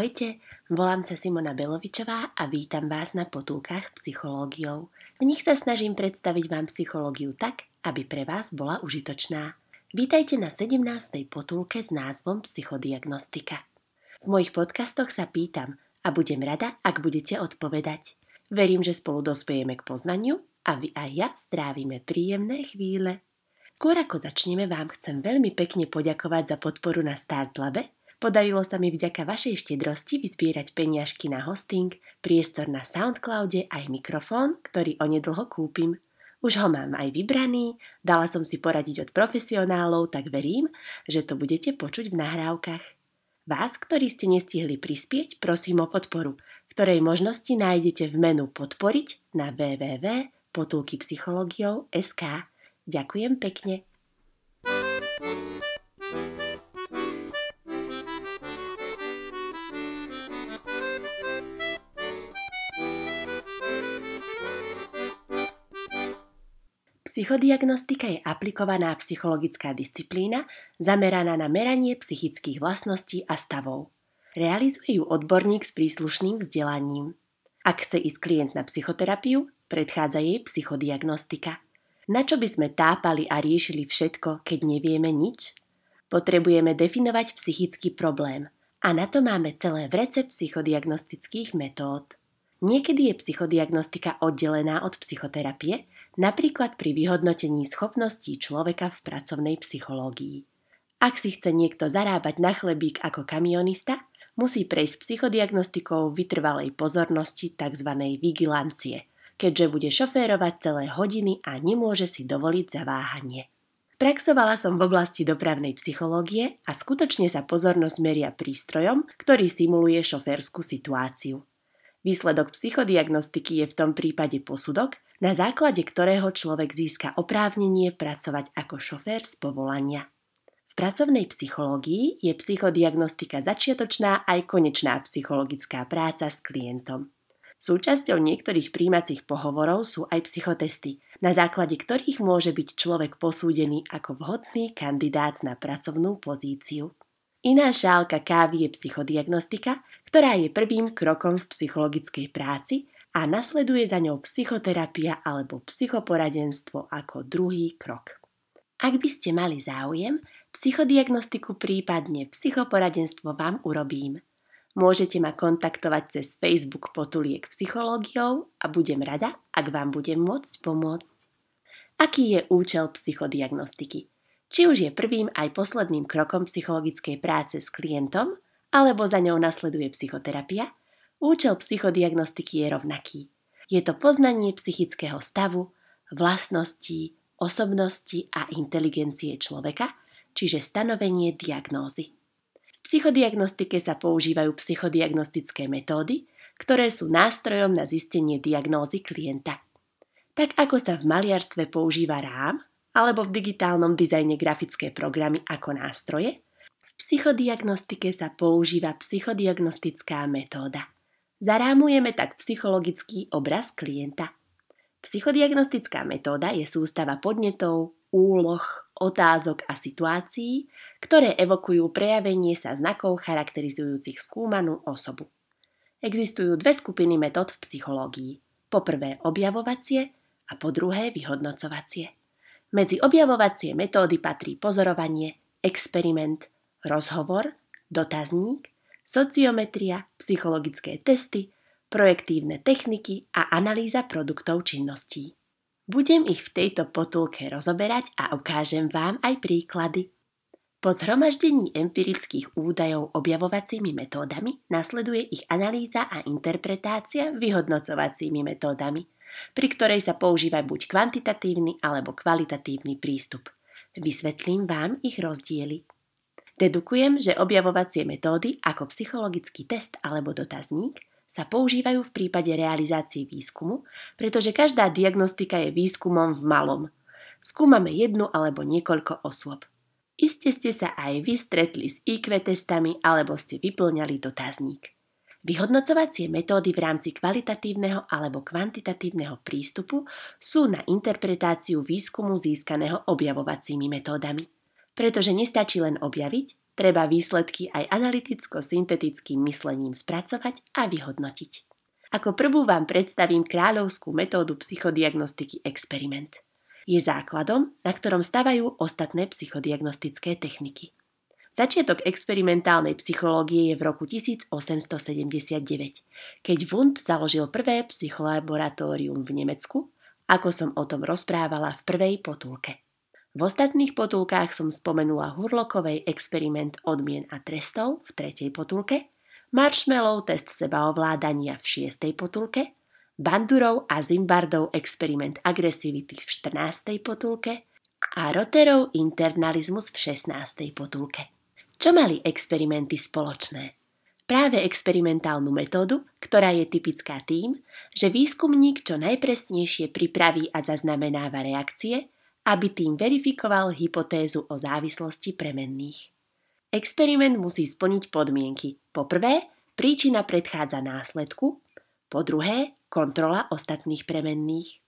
Ahojte, volám sa Simona Belovičová a vítam vás na potulkách psychológiou. V nich sa snažím predstaviť vám psychológiu tak, aby pre vás bola užitočná. Vítajte na 17. potulke s názvom Psychodiagnostika. V mojich podcastoch sa pýtam a budem rada, ak budete odpovedať. Verím, že spolu dospejeme k poznaniu a vy a ja strávime príjemné chvíle. Skôr ako začneme, vám chcem veľmi pekne poďakovať za podporu na Startlabe, Podarilo sa mi vďaka vašej štedrosti vyzbierať peniažky na hosting, priestor na Soundcloude aj mikrofón, ktorý onedlho kúpim. Už ho mám aj vybraný, dala som si poradiť od profesionálov, tak verím, že to budete počuť v nahrávkach. Vás, ktorí ste nestihli prispieť, prosím o podporu, ktorej možnosti nájdete v menu Podporiť na www.potulkypsychologiou.sk. Ďakujem pekne. Psychodiagnostika je aplikovaná psychologická disciplína zameraná na meranie psychických vlastností a stavov. Realizuje ju odborník s príslušným vzdelaním. Ak chce ísť klient na psychoterapiu, predchádza jej psychodiagnostika. Na čo by sme tápali a riešili všetko, keď nevieme nič? Potrebujeme definovať psychický problém a na to máme celé vrece psychodiagnostických metód. Niekedy je psychodiagnostika oddelená od psychoterapie, napríklad pri vyhodnotení schopností človeka v pracovnej psychológii. Ak si chce niekto zarábať na chlebík ako kamionista, musí prejsť psychodiagnostikou vytrvalej pozornosti tzv. vigilancie, keďže bude šoférovať celé hodiny a nemôže si dovoliť zaváhanie. Praxovala som v oblasti dopravnej psychológie a skutočne sa pozornosť meria prístrojom, ktorý simuluje šoférskú situáciu. Výsledok psychodiagnostiky je v tom prípade posudok, na základe ktorého človek získa oprávnenie pracovať ako šofér z povolania. V pracovnej psychológii je psychodiagnostika začiatočná aj konečná psychologická práca s klientom. Súčasťou niektorých príjmacích pohovorov sú aj psychotesty, na základe ktorých môže byť človek posúdený ako vhodný kandidát na pracovnú pozíciu. Iná šálka kávy je psychodiagnostika, ktorá je prvým krokom v psychologickej práci a nasleduje za ňou psychoterapia alebo psychoporadenstvo ako druhý krok. Ak by ste mali záujem, psychodiagnostiku prípadne psychoporadenstvo vám urobím. Môžete ma kontaktovať cez Facebook Potuliek psychológiou a budem rada, ak vám budem môcť pomôcť. Aký je účel psychodiagnostiky? Či už je prvým aj posledným krokom psychologickej práce s klientom, alebo za ňou nasleduje psychoterapia – Účel psychodiagnostiky je rovnaký. Je to poznanie psychického stavu, vlastností, osobnosti a inteligencie človeka, čiže stanovenie diagnózy. V psychodiagnostike sa používajú psychodiagnostické metódy, ktoré sú nástrojom na zistenie diagnózy klienta. Tak ako sa v maliarstve používa rám, alebo v digitálnom dizajne grafické programy ako nástroje, v psychodiagnostike sa používa psychodiagnostická metóda – Zarámujeme tak psychologický obraz klienta. Psychodiagnostická metóda je sústava podnetov, úloh, otázok a situácií, ktoré evokujú prejavenie sa znakov charakterizujúcich skúmanú osobu. Existujú dve skupiny metód v psychológii. Po prvé objavovacie a po druhé vyhodnocovacie. Medzi objavovacie metódy patrí pozorovanie, experiment, rozhovor, dotazník sociometria, psychologické testy, projektívne techniky a analýza produktov činností. Budem ich v tejto potulke rozoberať a ukážem vám aj príklady. Po zhromaždení empirických údajov objavovacími metódami nasleduje ich analýza a interpretácia vyhodnocovacími metódami, pri ktorej sa používa buď kvantitatívny alebo kvalitatívny prístup. Vysvetlím vám ich rozdiely. Dedukujem, že objavovacie metódy ako psychologický test alebo dotazník sa používajú v prípade realizácie výskumu, pretože každá diagnostika je výskumom v malom. Skúmame jednu alebo niekoľko osôb. Iste ste sa aj vy stretli s IQ testami alebo ste vyplňali dotazník. Vyhodnocovacie metódy v rámci kvalitatívneho alebo kvantitatívneho prístupu sú na interpretáciu výskumu získaného objavovacími metódami. Pretože nestačí len objaviť, treba výsledky aj analyticko-syntetickým myslením spracovať a vyhodnotiť. Ako prvú vám predstavím kráľovskú metódu psychodiagnostiky experiment. Je základom, na ktorom stavajú ostatné psychodiagnostické techniky. Začiatok experimentálnej psychológie je v roku 1879, keď Wundt založil prvé psycholaboratórium v Nemecku, ako som o tom rozprávala v prvej potulke. V ostatných potulkách som spomenula Hurlokovej experiment odmien a trestov v tretej potulke, Marshmallow test sebaovládania v šiestej potulke, Bandurov a Zimbardov experiment agresivity v 14. potulke a Roterov internalizmus v 16. potulke. Čo mali experimenty spoločné? Práve experimentálnu metódu, ktorá je typická tým, že výskumník čo najpresnejšie pripraví a zaznamenáva reakcie, aby tým verifikoval hypotézu o závislosti premenných. Experiment musí splniť podmienky. Po prvé, príčina predchádza následku, po druhé, kontrola ostatných premenných.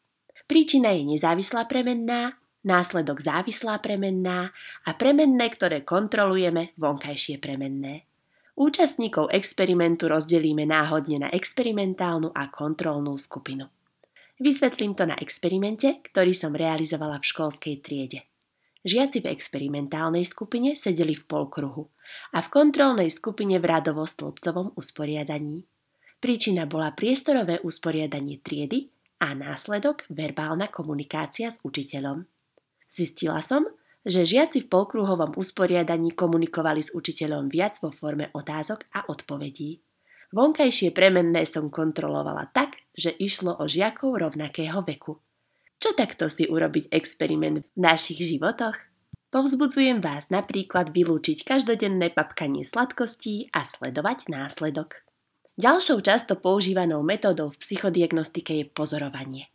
Príčina je nezávislá premenná, následok závislá premenná a premenné, ktoré kontrolujeme, vonkajšie premenné. Účastníkov experimentu rozdelíme náhodne na experimentálnu a kontrolnú skupinu. Vysvetlím to na experimente, ktorý som realizovala v školskej triede. Žiaci v experimentálnej skupine sedeli v polkruhu a v kontrolnej skupine v radovo-stĺpcovom usporiadaní. Príčina bola priestorové usporiadanie triedy a následok verbálna komunikácia s učiteľom. Zistila som, že žiaci v polkruhovom usporiadaní komunikovali s učiteľom viac vo forme otázok a odpovedí. Vonkajšie premenné som kontrolovala tak, že išlo o žiakov rovnakého veku. Čo takto si urobiť experiment v našich životoch? Povzbudzujem vás napríklad vylúčiť každodenné papkanie sladkostí a sledovať následok. Ďalšou často používanou metódou v psychodiagnostike je pozorovanie.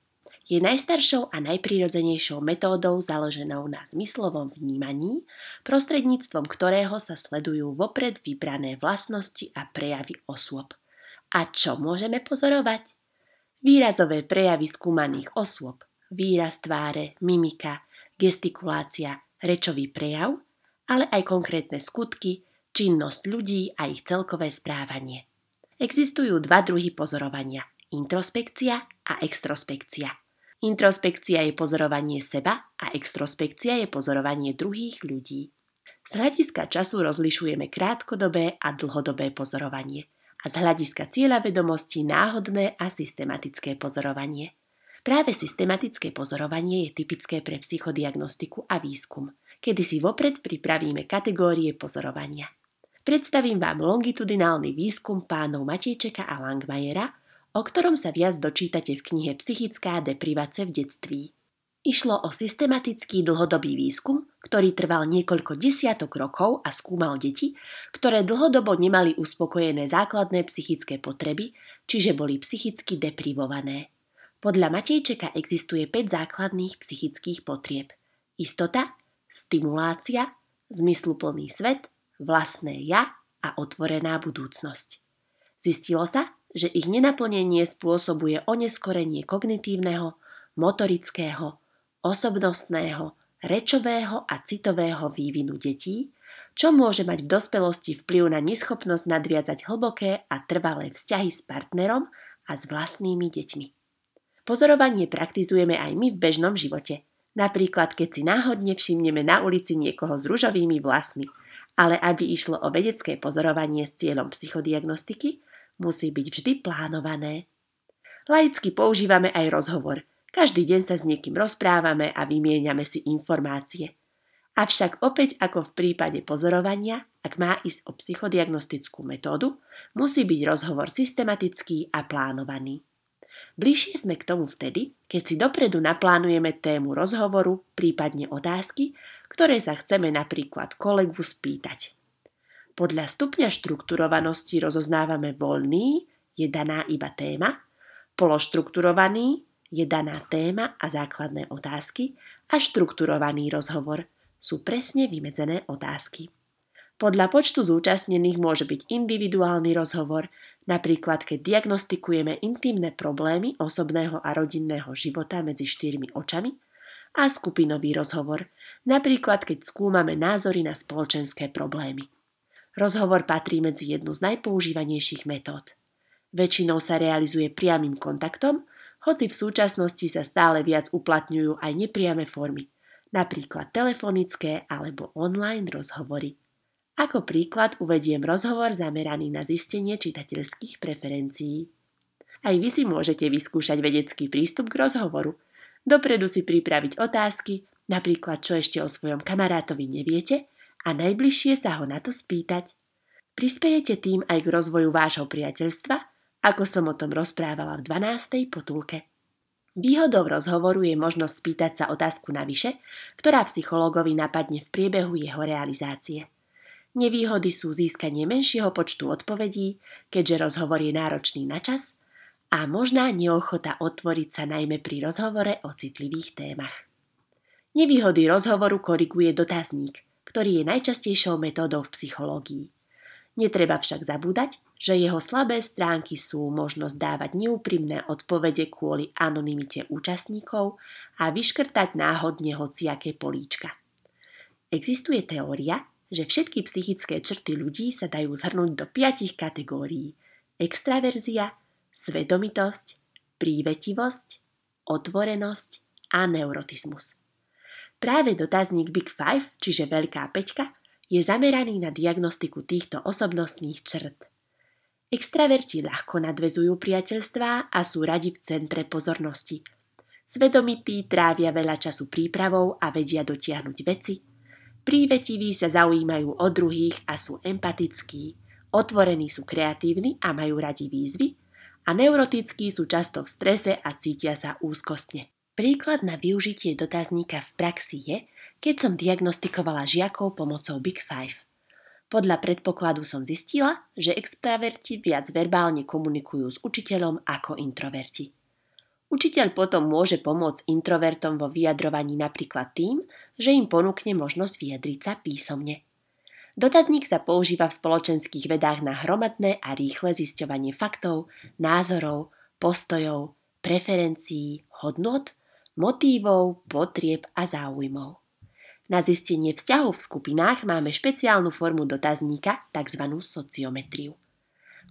Je najstaršou a najprirodzenejšou metódou založenou na zmyslovom vnímaní, prostredníctvom ktorého sa sledujú vopred vybrané vlastnosti a prejavy osôb. A čo môžeme pozorovať? Výrazové prejavy skúmaných osôb, výraz tváre, mimika, gestikulácia, rečový prejav, ale aj konkrétne skutky, činnosť ľudí a ich celkové správanie. Existujú dva druhy pozorovania – introspekcia a extrospekcia. Introspekcia je pozorovanie seba a extrospekcia je pozorovanie druhých ľudí. Z hľadiska času rozlišujeme krátkodobé a dlhodobé pozorovanie a z hľadiska cieľa vedomosti náhodné a systematické pozorovanie. Práve systematické pozorovanie je typické pre psychodiagnostiku a výskum, kedy si vopred pripravíme kategórie pozorovania. Predstavím vám longitudinálny výskum pánov Matejčeka a Langmajera, o ktorom sa viac dočítate v knihe Psychická deprivace v detství. Išlo o systematický dlhodobý výskum, ktorý trval niekoľko desiatok rokov a skúmal deti, ktoré dlhodobo nemali uspokojené základné psychické potreby, čiže boli psychicky deprivované. Podľa Matejčeka existuje 5 základných psychických potrieb. Istota, stimulácia, zmysluplný svet, vlastné ja a otvorená budúcnosť. Zistilo sa, že ich nenaplnenie spôsobuje oneskorenie kognitívneho, motorického, osobnostného, rečového a citového vývinu detí, čo môže mať v dospelosti vplyv na neschopnosť nadviazať hlboké a trvalé vzťahy s partnerom a s vlastnými deťmi. Pozorovanie praktizujeme aj my v bežnom živote. Napríklad, keď si náhodne všimneme na ulici niekoho s ružovými vlasmi. Ale aby išlo o vedecké pozorovanie s cieľom psychodiagnostiky, musí byť vždy plánované. Laicky používame aj rozhovor. Každý deň sa s niekým rozprávame a vymieňame si informácie. Avšak opäť ako v prípade pozorovania, ak má ísť o psychodiagnostickú metódu, musí byť rozhovor systematický a plánovaný. Bližšie sme k tomu vtedy, keď si dopredu naplánujeme tému rozhovoru, prípadne otázky, ktoré sa chceme napríklad kolegu spýtať. Podľa stupňa štrukturovanosti rozoznávame voľný, je daná iba téma, pološtrukturovaný, je daná téma a základné otázky a štrukturovaný rozhovor sú presne vymedzené otázky. Podľa počtu zúčastnených môže byť individuálny rozhovor, napríklad keď diagnostikujeme intimné problémy osobného a rodinného života medzi štyrmi očami, a skupinový rozhovor, napríklad keď skúmame názory na spoločenské problémy. Rozhovor patrí medzi jednu z najpoužívanejších metód. Väčšinou sa realizuje priamým kontaktom, hoci v súčasnosti sa stále viac uplatňujú aj nepriame formy, napríklad telefonické alebo online rozhovory. Ako príklad uvediem rozhovor zameraný na zistenie čitateľských preferencií. Aj vy si môžete vyskúšať vedecký prístup k rozhovoru. Dopredu si pripraviť otázky, napríklad čo ešte o svojom kamarátovi neviete a najbližšie sa ho na to spýtať. Prispejete tým aj k rozvoju vášho priateľstva, ako som o tom rozprávala v 12. potulke. Výhodou rozhovoru je možnosť spýtať sa otázku navyše, ktorá psychológovi napadne v priebehu jeho realizácie. Nevýhody sú získanie menšieho počtu odpovedí, keďže rozhovor je náročný na čas a možná neochota otvoriť sa najmä pri rozhovore o citlivých témach. Nevýhody rozhovoru koriguje dotazník, ktorý je najčastejšou metódou v psychológii. Netreba však zabúdať, že jeho slabé stránky sú možnosť dávať neúprimné odpovede kvôli anonymite účastníkov a vyškrtať náhodne hociaké políčka. Existuje teória, že všetky psychické črty ľudí sa dajú zhrnúť do piatich kategórií. Extraverzia, svedomitosť, prívetivosť, otvorenosť a neurotizmus. Práve dotazník Big Five, čiže Veľká peťka, je zameraný na diagnostiku týchto osobnostných črt. Extraverti ľahko nadvezujú priateľstvá a sú radi v centre pozornosti. Svedomití trávia veľa času prípravou a vedia dotiahnuť veci. Prívetiví sa zaujímajú o druhých a sú empatickí. Otvorení sú kreatívni a majú radi výzvy. A neurotickí sú často v strese a cítia sa úzkostne. Príklad na využitie dotazníka v praxi je, keď som diagnostikovala žiakov pomocou Big Five. Podľa predpokladu som zistila, že extraverti viac verbálne komunikujú s učiteľom ako introverti. Učiteľ potom môže pomôcť introvertom vo vyjadrovaní napríklad tým, že im ponúkne možnosť vyjadriť sa písomne. Dotazník sa používa v spoločenských vedách na hromadné a rýchle zisťovanie faktov, názorov, postojov, preferencií, hodnot motívov, potrieb a záujmov. Na zistenie vzťahov v skupinách máme špeciálnu formu dotazníka, tzv. sociometriu.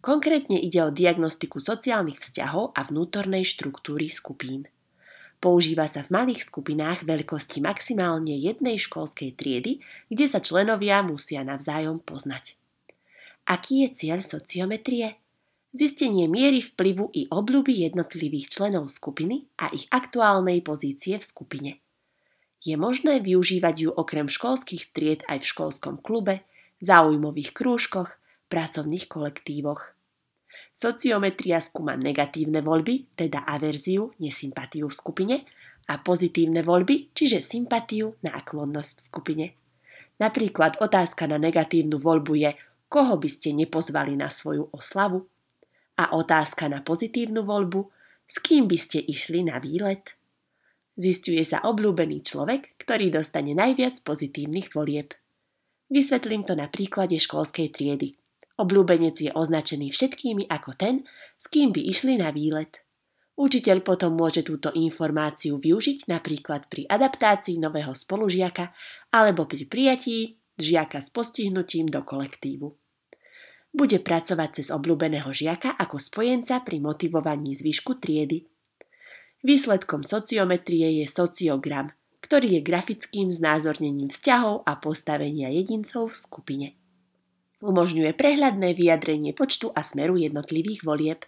Konkrétne ide o diagnostiku sociálnych vzťahov a vnútornej štruktúry skupín. Používa sa v malých skupinách veľkosti maximálne jednej školskej triedy, kde sa členovia musia navzájom poznať. Aký je cieľ sociometrie? Zistenie miery vplyvu i obľuby jednotlivých členov skupiny a ich aktuálnej pozície v skupine. Je možné využívať ju okrem školských tried aj v školskom klube, záujmových krúžkoch, pracovných kolektívoch. Sociometria skúma negatívne voľby, teda averziu, nesympatiu v skupine, a pozitívne voľby, čiže sympatiu, náklonnosť v skupine. Napríklad otázka na negatívnu voľbu je, koho by ste nepozvali na svoju oslavu? A otázka na pozitívnu voľbu, s kým by ste išli na výlet? Zistuje sa obľúbený človek, ktorý dostane najviac pozitívnych volieb. Vysvetlím to na príklade školskej triedy. Obľúbenec je označený všetkými ako ten, s kým by išli na výlet. Učiteľ potom môže túto informáciu využiť napríklad pri adaptácii nového spolužiaka alebo pri prijatí žiaka s postihnutím do kolektívu bude pracovať cez obľúbeného žiaka ako spojenca pri motivovaní zvyšku triedy. Výsledkom sociometrie je sociogram, ktorý je grafickým znázornením vzťahov a postavenia jedincov v skupine. Umožňuje prehľadné vyjadrenie počtu a smeru jednotlivých volieb.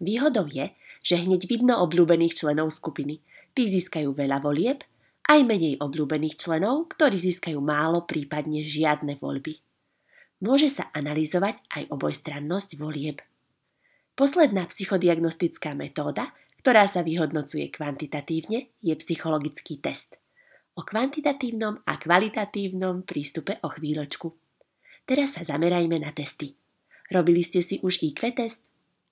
Výhodou je, že hneď vidno obľúbených členov skupiny. Tí získajú veľa volieb, aj menej obľúbených členov, ktorí získajú málo, prípadne žiadne voľby môže sa analyzovať aj obojstrannosť volieb. Posledná psychodiagnostická metóda, ktorá sa vyhodnocuje kvantitatívne, je psychologický test. O kvantitatívnom a kvalitatívnom prístupe o chvíľočku. Teraz sa zamerajme na testy. Robili ste si už IQ test?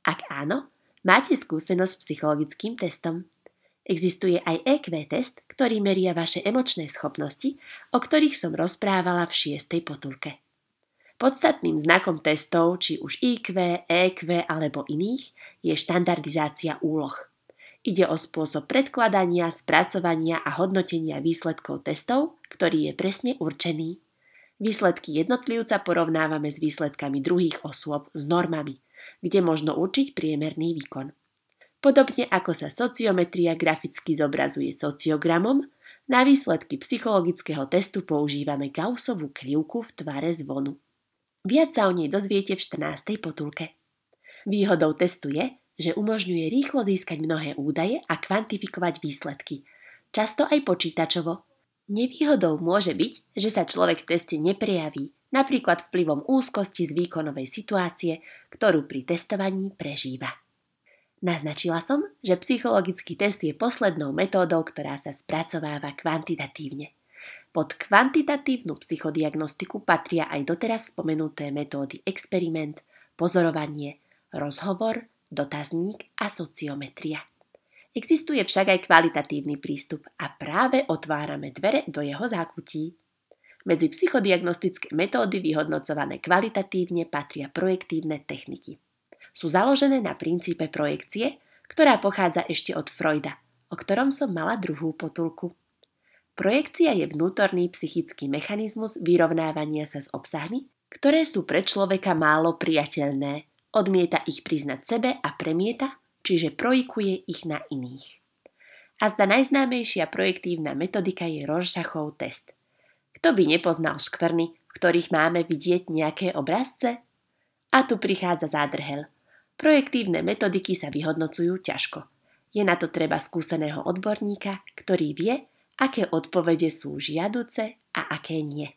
Ak áno, máte skúsenosť s psychologickým testom. Existuje aj EQ test, ktorý meria vaše emočné schopnosti, o ktorých som rozprávala v šiestej potulke. Podstatným znakom testov, či už IQ, EQ alebo iných, je štandardizácia úloh. Ide o spôsob predkladania, spracovania a hodnotenia výsledkov testov, ktorý je presne určený. Výsledky jednotlivca porovnávame s výsledkami druhých osôb s normami, kde možno určiť priemerný výkon. Podobne ako sa sociometria graficky zobrazuje sociogramom, na výsledky psychologického testu používame Gaussovú krivku v tvare zvonu. Viac sa o nej dozviete v 14. potulke. Výhodou testu je, že umožňuje rýchlo získať mnohé údaje a kvantifikovať výsledky, často aj počítačovo, Nevýhodou môže byť, že sa človek v teste neprejaví, napríklad vplyvom úzkosti z výkonovej situácie, ktorú pri testovaní prežíva. Naznačila som, že psychologický test je poslednou metódou, ktorá sa spracováva kvantitatívne. Pod kvantitatívnu psychodiagnostiku patria aj doteraz spomenuté metódy experiment, pozorovanie, rozhovor, dotazník a sociometria. Existuje však aj kvalitatívny prístup a práve otvárame dvere do jeho zákutí. Medzi psychodiagnostické metódy vyhodnocované kvalitatívne patria projektívne techniky. Sú založené na princípe projekcie, ktorá pochádza ešte od Freuda, o ktorom som mala druhú potulku. Projekcia je vnútorný psychický mechanizmus vyrovnávania sa s obsahmi, ktoré sú pre človeka málo priateľné, odmieta ich priznať sebe a premieta čiže projikuje ich na iných. A zda najznámejšia projektívna metodika je Rorschachov test. Kto by nepoznal škvrny, v ktorých máme vidieť nejaké obrazce? A tu prichádza zádrhel. Projektívne metodiky sa vyhodnocujú ťažko. Je na to treba skúseného odborníka, ktorý vie, aké odpovede sú žiaduce a aké nie.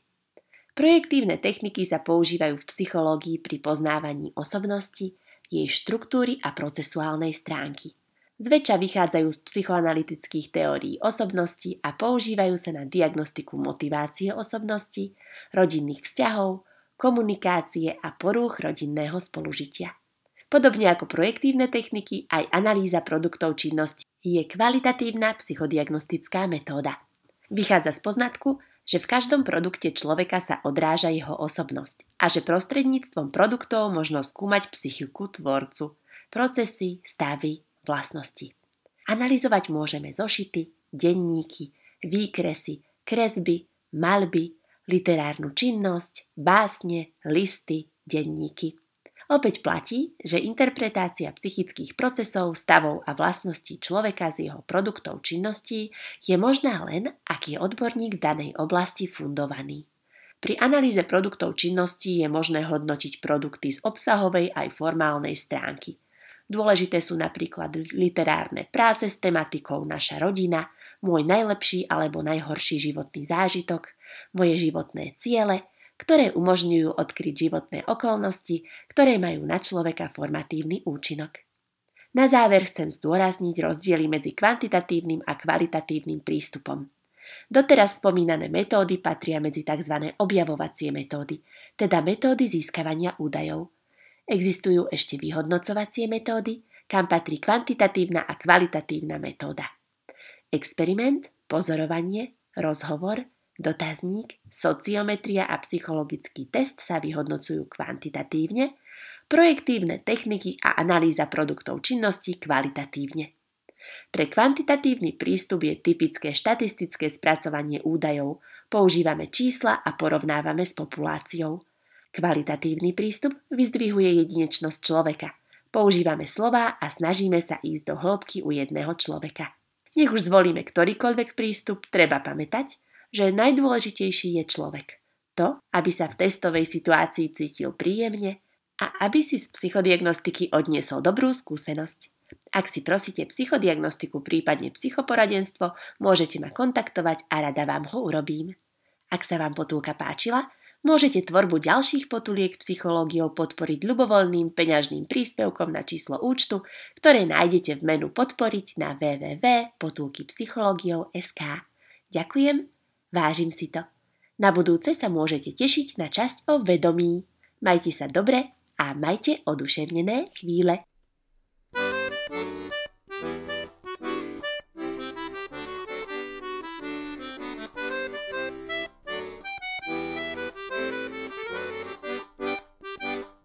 Projektívne techniky sa používajú v psychológii pri poznávaní osobnosti, jej štruktúry a procesuálnej stránky. Zväčša vychádzajú z psychoanalytických teórií osobnosti a používajú sa na diagnostiku motivácie osobnosti, rodinných vzťahov, komunikácie a porúch rodinného spolužitia. Podobne ako projektívne techniky, aj analýza produktov činnosti je kvalitatívna psychodiagnostická metóda. Vychádza z poznatku, že v každom produkte človeka sa odráža jeho osobnosť a že prostredníctvom produktov možno skúmať psychiku tvorcu, procesy, stavy, vlastnosti. Analyzovať môžeme zošity, denníky, výkresy, kresby, malby, literárnu činnosť, básne, listy, denníky. Opäť platí, že interpretácia psychických procesov, stavov a vlastností človeka z jeho produktov činností je možná len, ak je odborník v danej oblasti fundovaný. Pri analýze produktov činností je možné hodnotiť produkty z obsahovej aj formálnej stránky. Dôležité sú napríklad literárne práce s tematikou Naša rodina, môj najlepší alebo najhorší životný zážitok, moje životné ciele, ktoré umožňujú odkryť životné okolnosti, ktoré majú na človeka formatívny účinok. Na záver chcem zdôrazniť rozdiely medzi kvantitatívnym a kvalitatívnym prístupom. Doteraz spomínané metódy patria medzi tzv. objavovacie metódy, teda metódy získavania údajov. Existujú ešte vyhodnocovacie metódy, kam patrí kvantitatívna a kvalitatívna metóda. Experiment, pozorovanie, rozhovor, Dotazník, sociometria a psychologický test sa vyhodnocujú kvantitatívne, projektívne techniky a analýza produktov činnosti kvalitatívne. Pre kvantitatívny prístup je typické štatistické spracovanie údajov, používame čísla a porovnávame s populáciou. Kvalitatívny prístup vyzdvihuje jedinečnosť človeka. Používame slová a snažíme sa ísť do hĺbky u jedného človeka. Nech už zvolíme ktorýkoľvek prístup, treba pamätať, že najdôležitejší je človek. To, aby sa v testovej situácii cítil príjemne a aby si z psychodiagnostiky odniesol dobrú skúsenosť. Ak si prosíte psychodiagnostiku, prípadne psychoporadenstvo, môžete ma kontaktovať a rada vám ho urobím. Ak sa vám potulka páčila, môžete tvorbu ďalších potuliek psychológiou podporiť ľubovoľným peňažným príspevkom na číslo účtu, ktoré nájdete v menu podporiť na www.potulkypsychologiou.sk. Ďakujem Vážim si to. Na budúce sa môžete tešiť na časť o vedomí. Majte sa dobre a majte oduševnené chvíle.